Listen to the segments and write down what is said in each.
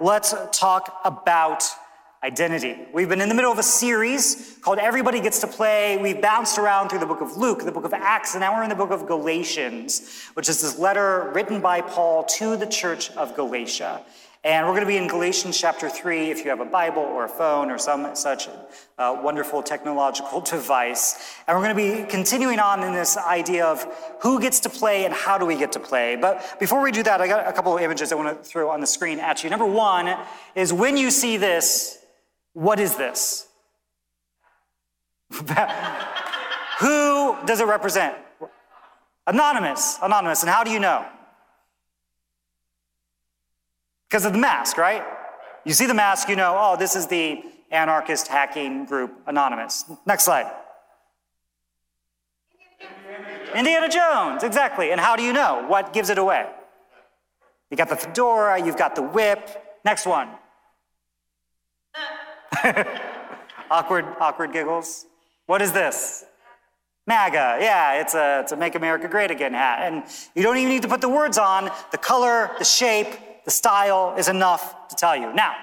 let's talk about identity. We've been in the middle of a series called Everybody Gets to Play. We've bounced around through the book of Luke, the book of Acts, and now we're in the book of Galatians, which is this letter written by Paul to the church of Galatia. And we're going to be in Galatians chapter 3 if you have a Bible or a phone or some such uh, wonderful technological device. And we're going to be continuing on in this idea of who gets to play and how do we get to play. But before we do that, I got a couple of images I want to throw on the screen at you. Number one is when you see this, what is this? who does it represent? Anonymous, anonymous. And how do you know? Because of the mask, right? You see the mask, you know, oh, this is the anarchist hacking group Anonymous. Next slide. Indiana Jones, exactly. And how do you know? What gives it away? You got the fedora, you've got the whip. Next one. awkward, awkward giggles. What is this? MAGA. Yeah, it's a, it's a Make America Great Again hat. And you don't even need to put the words on. The color, the shape, the style is enough to tell you. Now,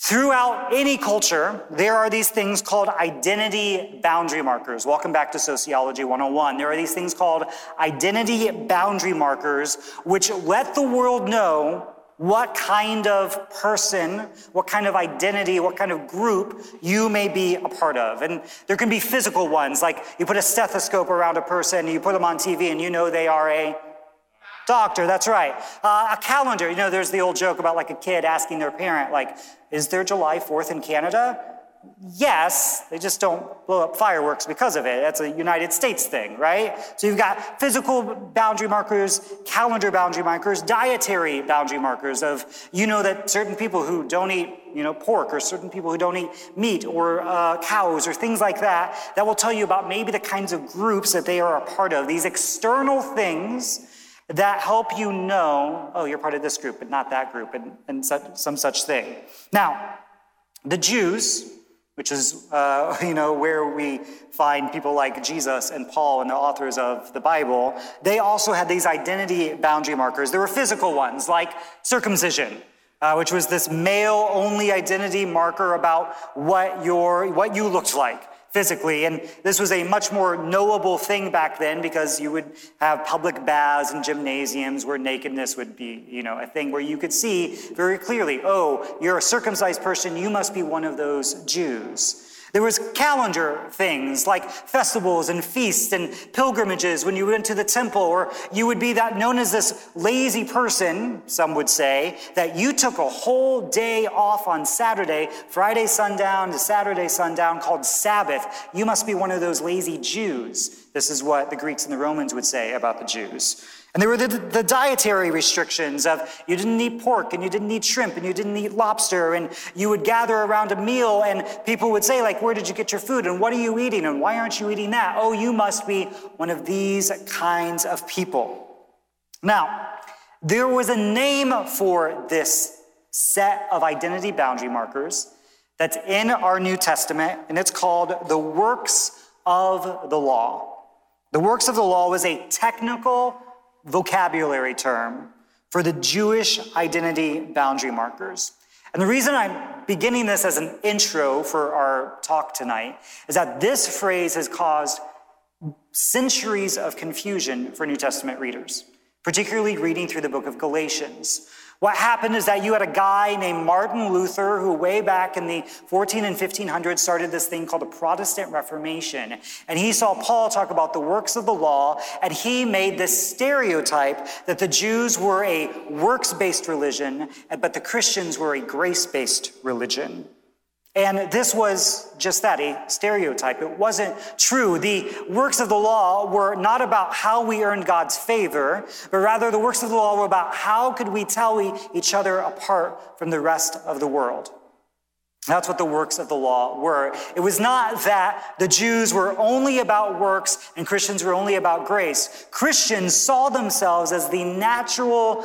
throughout any culture, there are these things called identity boundary markers. Welcome back to Sociology 101. There are these things called identity boundary markers, which let the world know what kind of person, what kind of identity, what kind of group you may be a part of. And there can be physical ones, like you put a stethoscope around a person, you put them on TV, and you know they are a Doctor, that's right. Uh, a calendar. You know, there's the old joke about like a kid asking their parent, like, is there July 4th in Canada? Yes, they just don't blow up fireworks because of it. That's a United States thing, right? So you've got physical boundary markers, calendar boundary markers, dietary boundary markers of, you know, that certain people who don't eat, you know, pork or certain people who don't eat meat or uh, cows or things like that, that will tell you about maybe the kinds of groups that they are a part of. These external things that help you know, oh, you're part of this group, but not that group, and, and such, some such thing. Now, the Jews, which is, uh, you know, where we find people like Jesus and Paul and the authors of the Bible, they also had these identity boundary markers. There were physical ones, like circumcision. Uh, which was this male only identity marker about what your what you looked like physically. And this was a much more knowable thing back then because you would have public baths and gymnasiums where nakedness would be, you know, a thing where you could see very clearly, oh, you're a circumcised person, you must be one of those Jews. There was calendar things like festivals and feasts and pilgrimages when you went to the temple, or you would be that known as this lazy person, some would say, that you took a whole day off on Saturday, Friday sundown to Saturday sundown called Sabbath. You must be one of those lazy Jews. This is what the Greeks and the Romans would say about the Jews. And there were the, the, dietary restrictions of you didn't eat pork and you didn't eat shrimp and you didn't eat lobster and you would gather around a meal and people would say like, where did you get your food and what are you eating and why aren't you eating that? Oh, you must be one of these kinds of people. Now, there was a name for this set of identity boundary markers that's in our New Testament and it's called the works of the law. The works of the law was a technical vocabulary term for the Jewish identity boundary markers. And the reason I'm beginning this as an intro for our talk tonight is that this phrase has caused centuries of confusion for New Testament readers, particularly reading through the book of Galatians. What happened is that you had a guy named Martin Luther who way back in the 14 and 1500s started this thing called the Protestant Reformation. And he saw Paul talk about the works of the law and he made this stereotype that the Jews were a works-based religion, but the Christians were a grace-based religion. And this was just that, a stereotype. It wasn't true. The works of the law were not about how we earned God's favor, but rather the works of the law were about how could we tell each other apart from the rest of the world. That's what the works of the law were. It was not that the Jews were only about works and Christians were only about grace. Christians saw themselves as the natural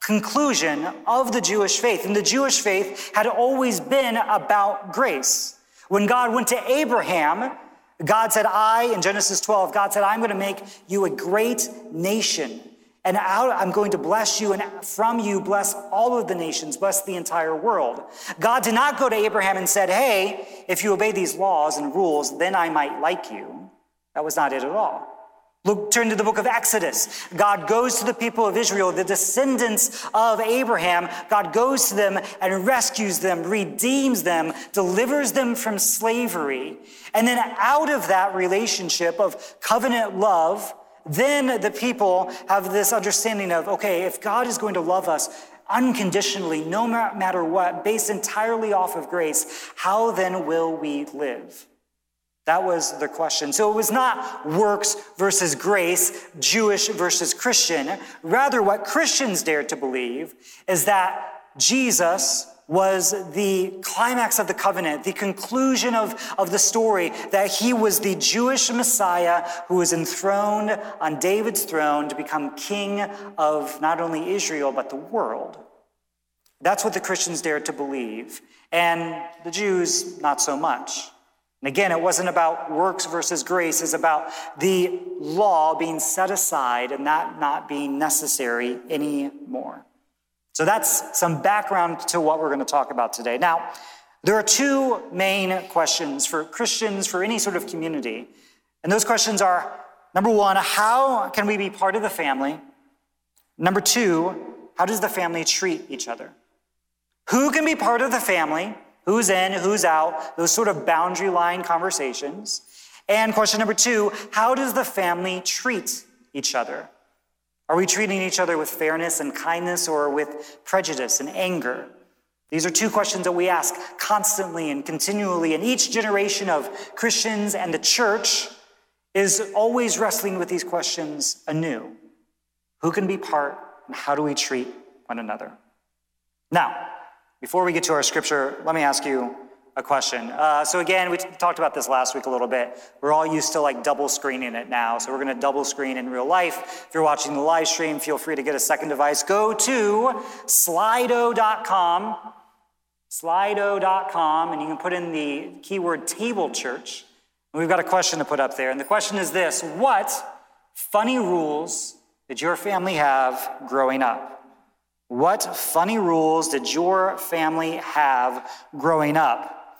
conclusion of the Jewish faith. And the Jewish faith had always been about grace. When God went to Abraham, God said, I, in Genesis 12, God said, I'm going to make you a great nation. And out, I'm going to bless you, and from you, bless all of the nations, bless the entire world. God did not go to Abraham and said, Hey, if you obey these laws and rules, then I might like you. That was not it at all. Look, turn to the book of Exodus. God goes to the people of Israel, the descendants of Abraham. God goes to them and rescues them, redeems them, delivers them from slavery. And then out of that relationship of covenant love, then the people have this understanding of, okay, if God is going to love us unconditionally, no matter what, based entirely off of grace, how then will we live? That was the question. So it was not works versus grace, Jewish versus Christian. Rather, what Christians dared to believe is that Jesus was the climax of the covenant, the conclusion of, of the story, that he was the Jewish Messiah who was enthroned on David's throne to become king of not only Israel, but the world. That's what the Christians dared to believe. And the Jews, not so much. And again, it wasn't about works versus grace, it's about the law being set aside and that not being necessary anymore. So that's some background to what we're going to talk about today. Now, there are two main questions for Christians, for any sort of community. And those questions are number one, how can we be part of the family? Number two, how does the family treat each other? Who can be part of the family? Who's in, who's out? Those sort of boundary line conversations. And question number two, how does the family treat each other? Are we treating each other with fairness and kindness or with prejudice and anger? These are two questions that we ask constantly and continually, and each generation of Christians and the church is always wrestling with these questions anew. Who can be part, and how do we treat one another? Now, before we get to our scripture, let me ask you a question. Uh, so again, we t- talked about this last week a little bit. We're all used to like double screening it now. So we're going to double screen in real life. If you're watching the live stream, feel free to get a second device. Go to slido.com, slido.com, and you can put in the keyword table church. And we've got a question to put up there. And the question is this What funny rules did your family have growing up? What funny rules did your family have growing up?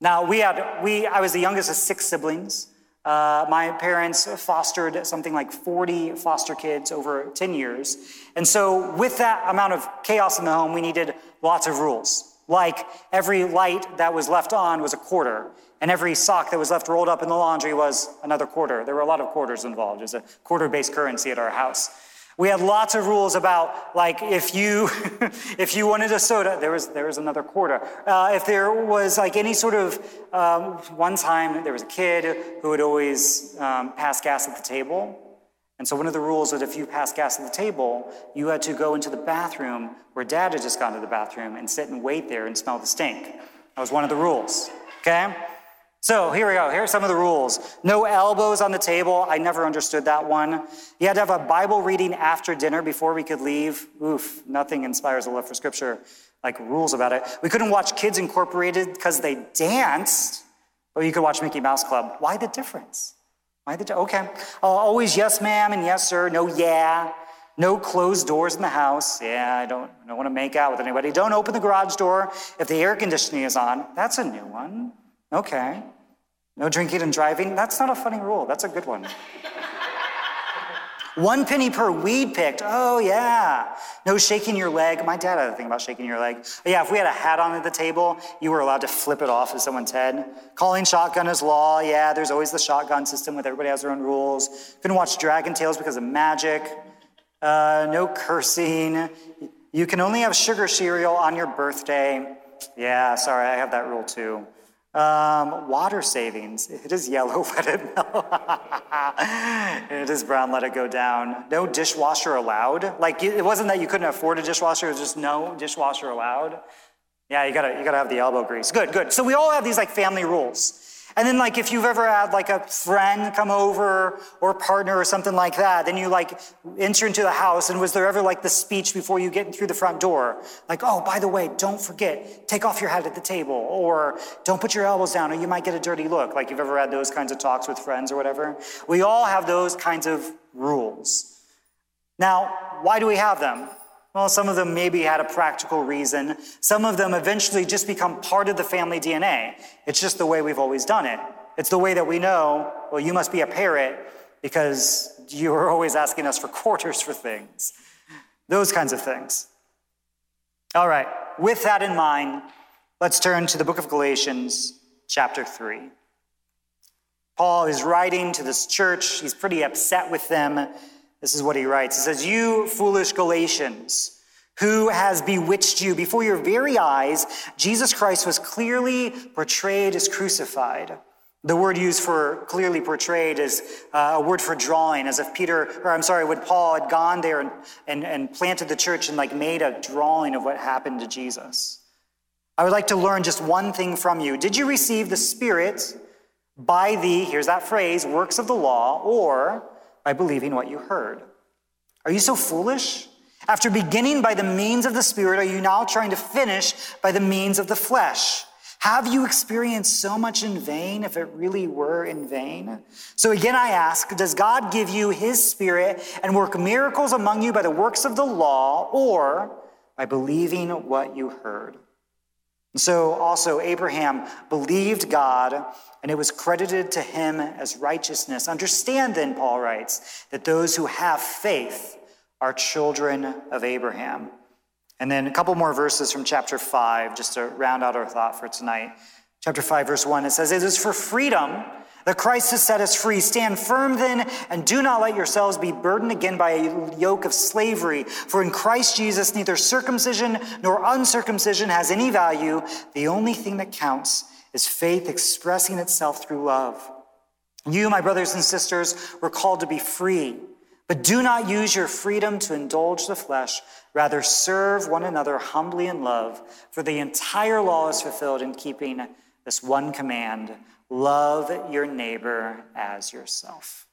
Now, we had, we, I was the youngest of six siblings. Uh, my parents fostered something like 40 foster kids over 10 years. And so, with that amount of chaos in the home, we needed lots of rules. Like every light that was left on was a quarter, and every sock that was left rolled up in the laundry was another quarter. There were a lot of quarters involved. It was a quarter based currency at our house. We had lots of rules about, like, if you if you wanted a soda, there was there was another quarter. Uh, if there was like any sort of um, one time there was a kid who would always um, pass gas at the table, and so one of the rules was if you passed gas at the table, you had to go into the bathroom where Dad had just gone to the bathroom and sit and wait there and smell the stink. That was one of the rules. Okay. So here we go. Here are some of the rules. No elbows on the table. I never understood that one. You had to have a Bible reading after dinner before we could leave. Oof, nothing inspires a love for scripture like rules about it. We couldn't watch Kids Incorporated because they danced, but you could watch Mickey Mouse Club. Why the difference? Why the okay? Uh, always yes, ma'am, and yes, sir. No, yeah. No closed doors in the house. Yeah, I don't, I don't want to make out with anybody. Don't open the garage door if the air conditioning is on. That's a new one. Okay. No drinking and driving? That's not a funny rule. That's a good one. one penny per weed picked. Oh, yeah. No shaking your leg. My dad had a thing about shaking your leg. But yeah, if we had a hat on at the table, you were allowed to flip it off at someone's head. Calling shotgun is law. Yeah, there's always the shotgun system with everybody has their own rules. Couldn't watch Dragon Tales because of magic. Uh, no cursing. You can only have sugar cereal on your birthday. Yeah, sorry, I have that rule too. Um, water savings. It is yellow, let it melt. it is brown, let it go down. No dishwasher allowed. Like it wasn't that you couldn't afford a dishwasher, it was just no dishwasher allowed. Yeah, you gotta you gotta have the elbow grease. Good, good. So we all have these like family rules. And then, like, if you've ever had like a friend come over or partner or something like that, then you like enter into the house. And was there ever like the speech before you get through the front door? Like, oh, by the way, don't forget, take off your hat at the table, or don't put your elbows down, or you might get a dirty look. Like, you've ever had those kinds of talks with friends or whatever? We all have those kinds of rules. Now, why do we have them? Well, some of them maybe had a practical reason. Some of them eventually just become part of the family DNA. It's just the way we've always done it. It's the way that we know, well, you must be a Parrott because you are always asking us for quarters for things. Those kinds of things. All right, with that in mind, let's turn to the book of Galatians, chapter 3. Paul is writing to this church. He's pretty upset with them. This is what he writes. He says, You foolish Galatians, who has bewitched you? Before your very eyes, Jesus Christ was clearly portrayed as crucified. The word used for clearly portrayed is uh, a word for drawing, as if Peter, or I'm sorry, when Paul had gone there and, and, and planted the church and like made a drawing of what happened to Jesus. I would like to learn just one thing from you. Did you receive the Spirit by the, here's that phrase, works of the law, or by believing what you heard? Are you so foolish? After beginning by the means of the Spirit, are you now trying to finish by the means of the flesh? Have you experienced so much in vain if it really were in vain? So again, I ask, does God give you his spirit and work miracles among you by the works of the law or by believing what you heard? So also Abraham believed God and it was credited to him as righteousness. Understand then, Paul writes, that those who have faith are children of Abraham. And then a couple more verses from chapter 5, just to round out our thought for tonight. Chapter 5, verse 1, it says, It is for freedom that Christ has set us free. Stand firm then, and do not let yourselves be burdened again by a yoke of slavery. For in Christ Jesus, neither circumcision nor uncircumcision has any value. The only thing that counts is faith expressing itself through love. You, my brothers and sisters, were called to be free. But do not use your freedom to indulge the flesh. Rather, serve one another humbly in love, for the entire law is fulfilled in keeping this one command love your neighbor as yourself.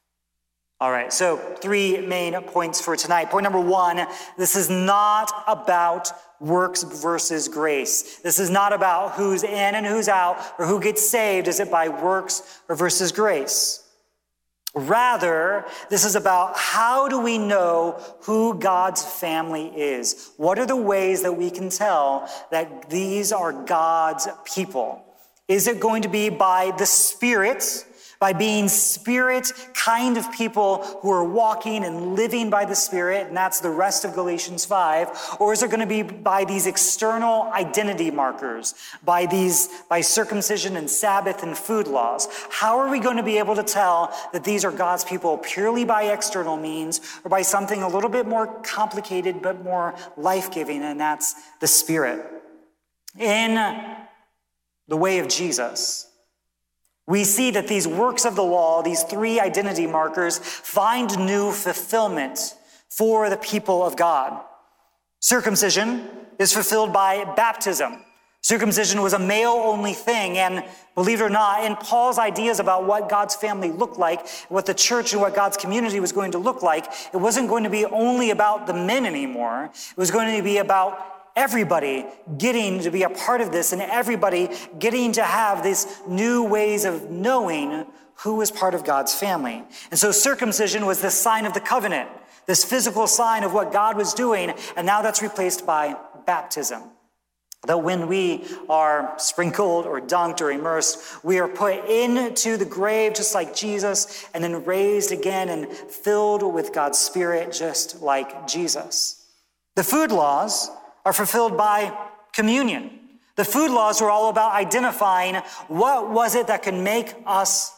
All right, so three main points for tonight. Point number one this is not about works versus grace. This is not about who's in and who's out or who gets saved. Is it by works or versus grace? Rather, this is about how do we know who God's family is? What are the ways that we can tell that these are God's people? Is it going to be by the Spirit? by being spirit kind of people who are walking and living by the Spirit, and that's the rest of Galatians 5? Or is it going to be by these external identity markers, by these, by circumcision and Sabbath and food laws? How are we going to be able to tell that these are God's people purely by external means or by something a little bit more complicated but more life giving, and that's the Spirit? In the way of Jesus, we see that these works of the law, these three identity markers, find new fulfillment for the people of God. Circumcision is fulfilled by baptism. Circumcision was a male only thing, and believe it or not, in Paul's ideas about what God's family looked like, what the church and what God's community was going to look like, it wasn't going to be only about the men anymore. It was going to be about everybody getting to be a part of this and everybody getting to have these new ways of knowing who is part of God's family. And so circumcision was this sign of the covenant, this physical sign of what God was doing, and now that's replaced by baptism. That when we are sprinkled or dunked or immersed, we are put into the grave just like Jesus and then raised again and filled with God's Spirit just like Jesus. The food laws are fulfilled by communion. The food laws were all about identifying what was it that could make us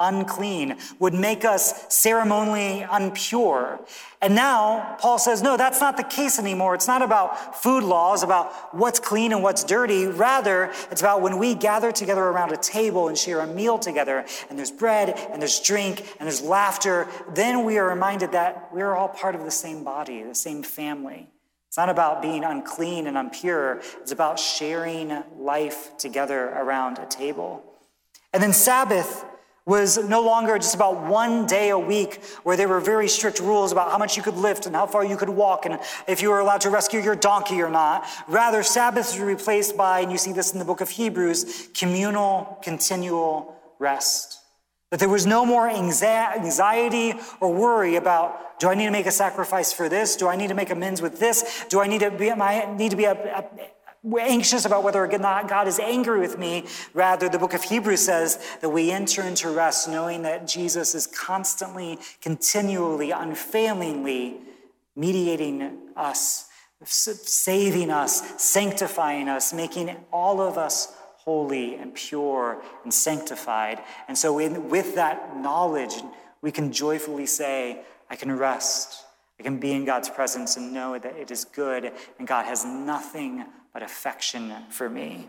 unclean, would make us ceremonially unpure. And now Paul says, no, that's not the case anymore. It's not about food laws, about what's clean and what's dirty. Rather, it's about when we gather together around a table and share a meal together, and there's bread and there's drink and there's laughter, then we are reminded that we're all part of the same body, the same family. It's not about being unclean and impure. It's about sharing life together around a table. And then Sabbath was no longer just about one day a week where there were very strict rules about how much you could lift and how far you could walk and if you were allowed to rescue your donkey or not. Rather, Sabbath was replaced by, and you see this in the book of Hebrews, communal, continual rest. That there was no more anxiety or worry about, do I need to make a sacrifice for this? Do I need to make amends with this? Do I need to be, I need to be anxious about whether or not God is angry with me? Rather, the book of Hebrews says that we enter into rest knowing that Jesus is constantly, continually, unfailingly mediating us, saving us, sanctifying us, making all of us holy and pure and sanctified. And so, in, with that knowledge, we can joyfully say, I can rest. I can be in God's presence and know that it is good and God has nothing but affection for me.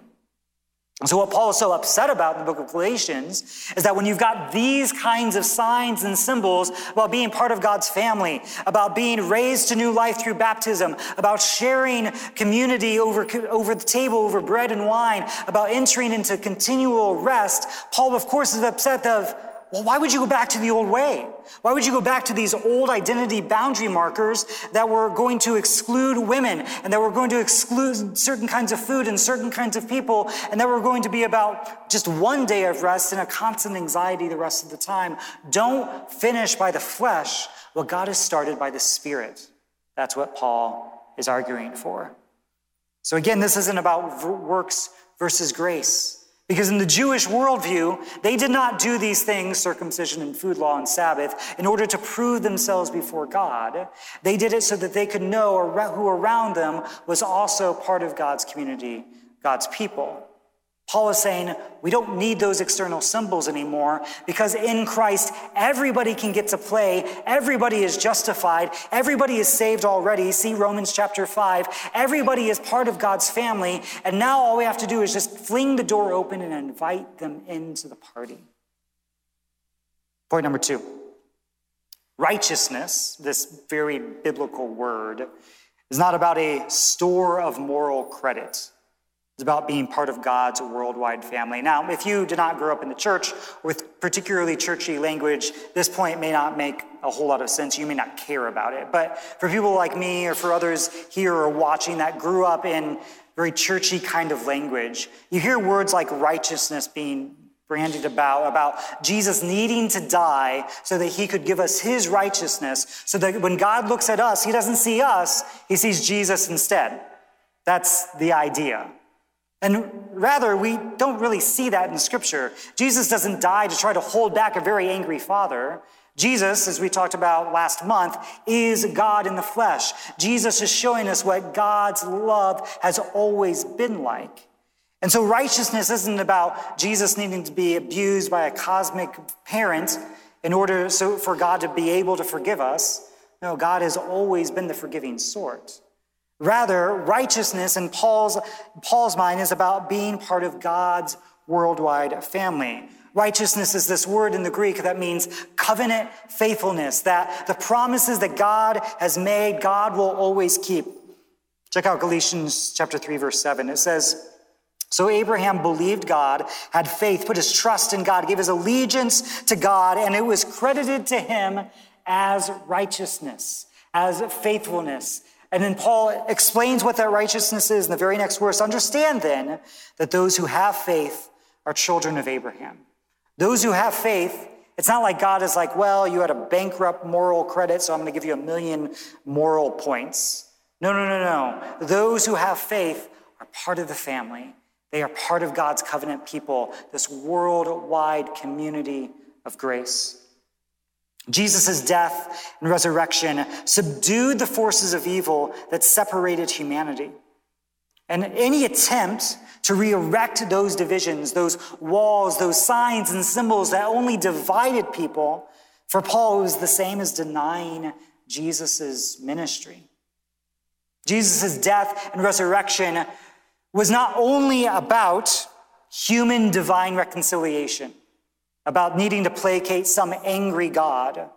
So, what Paul is so upset about in the book of Galatians is that when you've got these kinds of signs and symbols about being part of God's family, about being raised to new life through baptism, about sharing community over, over the table, over bread and wine, about entering into continual rest, Paul, of course, is upset of well, why would you go back to the old way? Why would you go back to these old identity boundary markers that were going to exclude women and that were going to exclude certain kinds of food and certain kinds of people and that were going to be about just one day of rest and a constant anxiety the rest of the time? Don't finish by the flesh what God has started by the Spirit. That's what Paul is arguing for. So again, this isn't about works versus grace. Because in the Jewish worldview, they did not do these things, circumcision and food law and Sabbath, in order to prove themselves before God. They did it so that they could know who around them was also part of God's community, God's people. Paul is saying we don't need those external symbols anymore because in Christ, everybody can get to play. Everybody is justified. Everybody is saved already. See Romans chapter 5. Everybody is part of God's family. And now all we have to do is just fling the door open and invite them into the party. Point number two righteousness, this very biblical word, is not about a store of moral credit. It's about being part of God's worldwide family. Now, if you did not grow up in the church with particularly churchy language, this point may not make a whole lot of sense. You may not care about it. But for people like me or for others here or watching that grew up in very churchy kind of language, you hear words like righteousness being branded about, about Jesus needing to die so that he could give us his righteousness, so that when God looks at us, he doesn't see us, he sees Jesus instead. That's the idea. And rather, we don't really see that in Scripture. Jesus doesn't die to try to hold back a very angry father. Jesus, as we talked about last month, is God in the flesh. Jesus is showing us what God's love has always been like. And so righteousness isn't about Jesus needing to be abused by a cosmic parent in order so for God to be able to forgive us. No, God has always been the forgiving sort. Rather, righteousness in Paul's, Paul's mind is about being part of God's worldwide family. Righteousness is this word in the Greek that means covenant faithfulness, that the promises that God has made, God will always keep. Check out Galatians chapter 3, verse 7. It says, So Abraham believed God, had faith, put his trust in God, gave his allegiance to God, and it was credited to him as righteousness, as faithfulness. And then Paul explains what that righteousness is in the very next verse. Understand then that those who have faith are children of Abraham. Those who have faith, it's not like God is like, well, you had a bankrupt moral credit, so I'm going to give you a million moral points. No, no, no, no. Those who have faith are part of the family. They are part of God's covenant people, this worldwide community of grace. Jesus' death and resurrection subdued the forces of evil that separated humanity. And any attempt to re erect those divisions, those walls, those signs and symbols that only divided people, for Paul was the same as denying Jesus' ministry. Jesus' death and resurrection was not only about human divine reconciliation about needing to placate some angry God.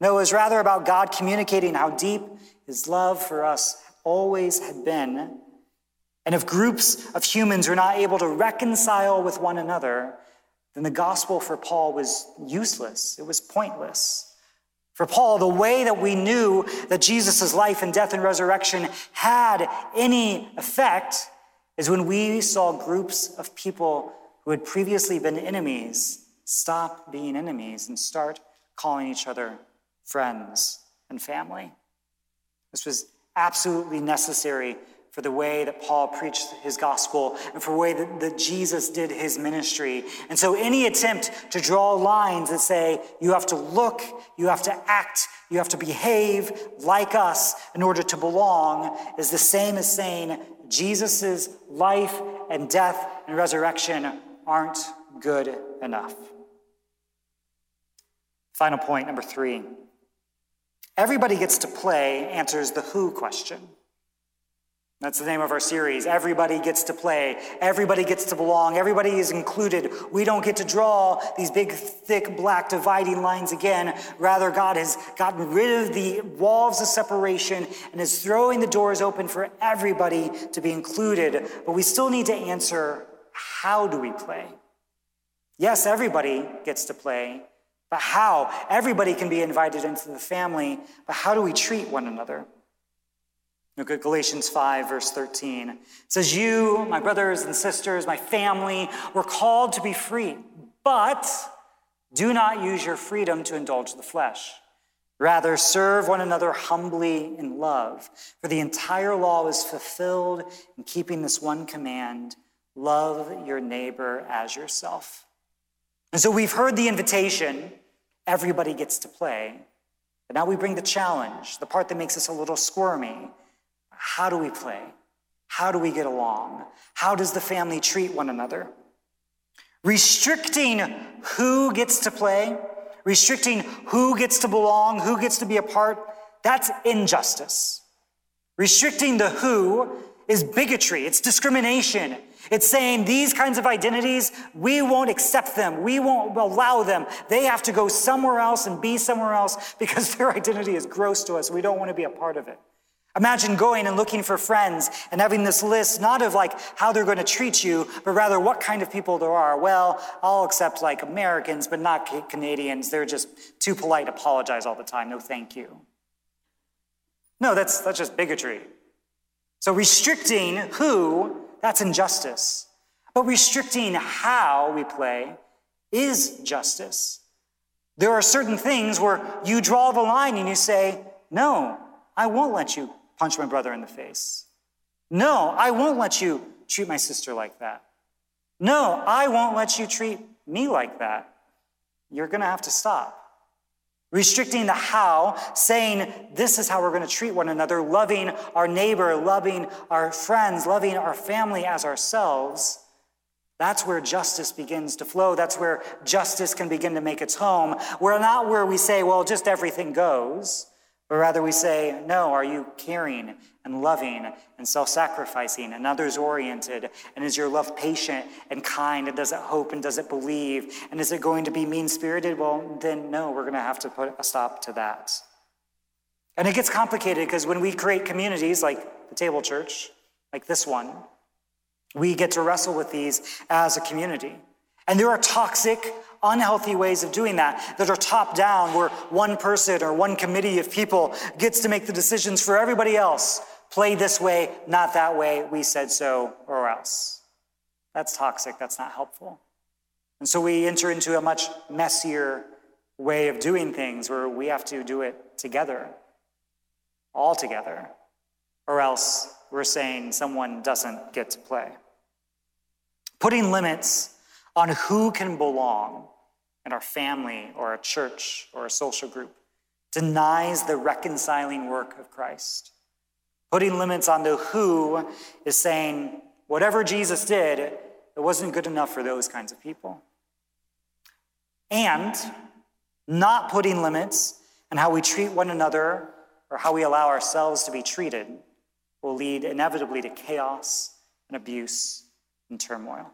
No, it was rather about God communicating how deep his love for us always had been. And if groups of humans were not able to reconcile with one another, then the gospel for Paul was useless. It was pointless. For Paul, the way that we knew that Jesus' life and death and resurrection had any effect is when we saw groups of people who had previously been enemies stop being enemies and start calling each other friends and family. This was absolutely necessary for the way that Paul preached his gospel and for the way that, that, Jesus did his ministry. And so any attempt to draw lines that say you have to look, you have to act, you have to behave like us in order to belong is the same as saying Jesus' life and death and resurrection aren't good enough. Final point, number three. Everybody gets to play answers the who question. That's the name of our series. Everybody gets to play. Everybody gets to belong. Everybody is included. We don't get to draw these big, thick, black dividing lines again. Rather, God has gotten rid of the walls of separation and is throwing the doors open for everybody to be included. But we still need to answer how do we play? Yes, everybody gets to play, but how? Everybody can be invited into the family, but how do we treat one another? Look at Galatians 5, verse 13. It says, You, my brothers and sisters, my family, were called to be free, but do not use your freedom to indulge the flesh. Rather, serve one another humbly in love. For the entire law is fulfilled in keeping this one command love your neighbor as yourself. And so we've heard the invitation everybody gets to play. But now we bring the challenge, the part that makes us a little squirmy. How do we play? How do we get along? How does the family treat one another? Restricting who gets to play, restricting who gets to belong, who gets to be a part, that's injustice. Restricting the who is bigotry, it's discrimination, it's saying these kinds of identities, we won't accept them. We won't allow them. They have to go somewhere else and be somewhere else because their identity is gross to us. We don't want to be a part of it. Imagine going and looking for friends and having this list, not of like how they're going to treat you, but rather what kind of people there are. Well, I'll accept like Americans, but not Canadians. They're just too polite apologize all the time. No, thank you. No, that's, that's just bigotry. So restricting who that's injustice. But restricting how we play is justice. There are certain things where you draw the line and you say, No, I won't let you punch my brother in the face. No, I won't let you treat my sister like that. No, I won't let you treat me like that. You're going to have to stop. Restricting the how, saying this is how we're going to treat one another, loving our neighbor, loving our friends, loving our family as ourselves. That's where justice begins to flow. That's where justice can begin to make its home. We're not where we say, well, just everything goes. But rather we say, no, are you caring and loving and self sacrificing and others oriented? And is your love patient and kind? And does it hope and does it believe? And is it going to be mean spirited? Well, then no, we're going to have to put a stop to that. And it gets complicated because when we create communities like the Table Church, like this one, we get to wrestle with these as a community. And there are toxic, unhealthy ways of doing that that are top down, where one person or one committee of people gets to make the decisions for everybody else. Play this way, not that way. We said so, or else. That's toxic. That's not helpful. And so we enter into a much messier way of doing things where we have to do it together, all together, or else we're saying someone doesn't get to play. Putting limits on who can belong in our family or a church or a social group denies the reconciling work of Christ. Putting limits on the who is saying, whatever Jesus did, it wasn't good enough for those kinds of people. And not putting limits on how we treat one another or how we allow ourselves to be treated will lead inevitably to chaos and abuse and turmoil.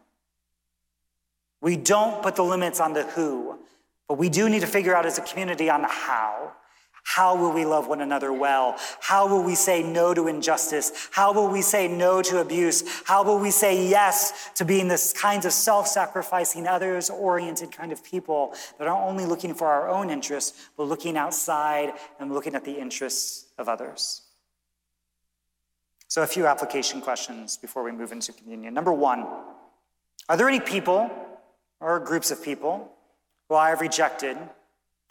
We don't put the limits on the who, but we do need to figure out as a community on the how. How will we love one another well? How will we say no to injustice? How will we say no to abuse? How will we say yes to being this kinds of self-sacrificing, others-oriented kind of people that are only looking for our own interests, but looking outside and looking at the interests of others? So a few application questions before we move into communion. Number one, are there any people or groups of people who I have rejected,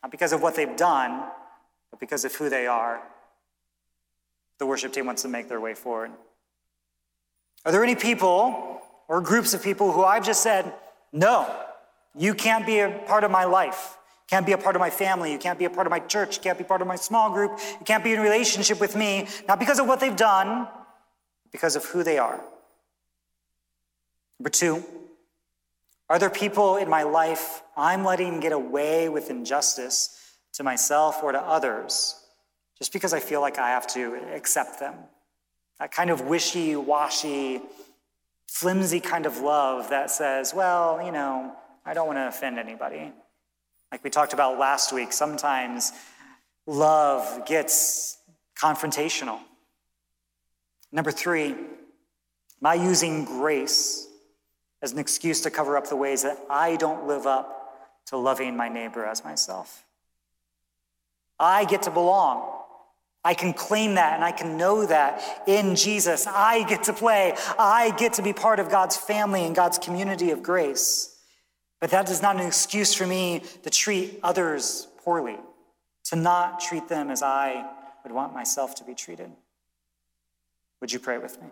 not because of what they've done, but because of who they are. The worship team wants to make their way forward. Are there any people or groups of people who I've just said, no, you can't be a part of my life? can't be a part of my family. You can't be a part of my church. You can't be part of my small group. You can't be in relationship with me, not because of what they've done, because of who they are. Number two, are there people in my life I'm letting get away with injustice to myself or to others just because I feel like I have to accept them? That kind of wishy washy, flimsy kind of love that says, well, you know, I don't want to offend anybody. Like we talked about last week, sometimes love gets confrontational. Number three, am I using grace as an excuse to cover up the ways that I don't live up to loving my neighbor as myself? I get to belong. I can claim that and I can know that in Jesus. I get to play. I get to be part of God's family and God's community of grace. But that is not an excuse for me to treat others poorly, to not treat them as I would want myself to be treated. Would you pray with me?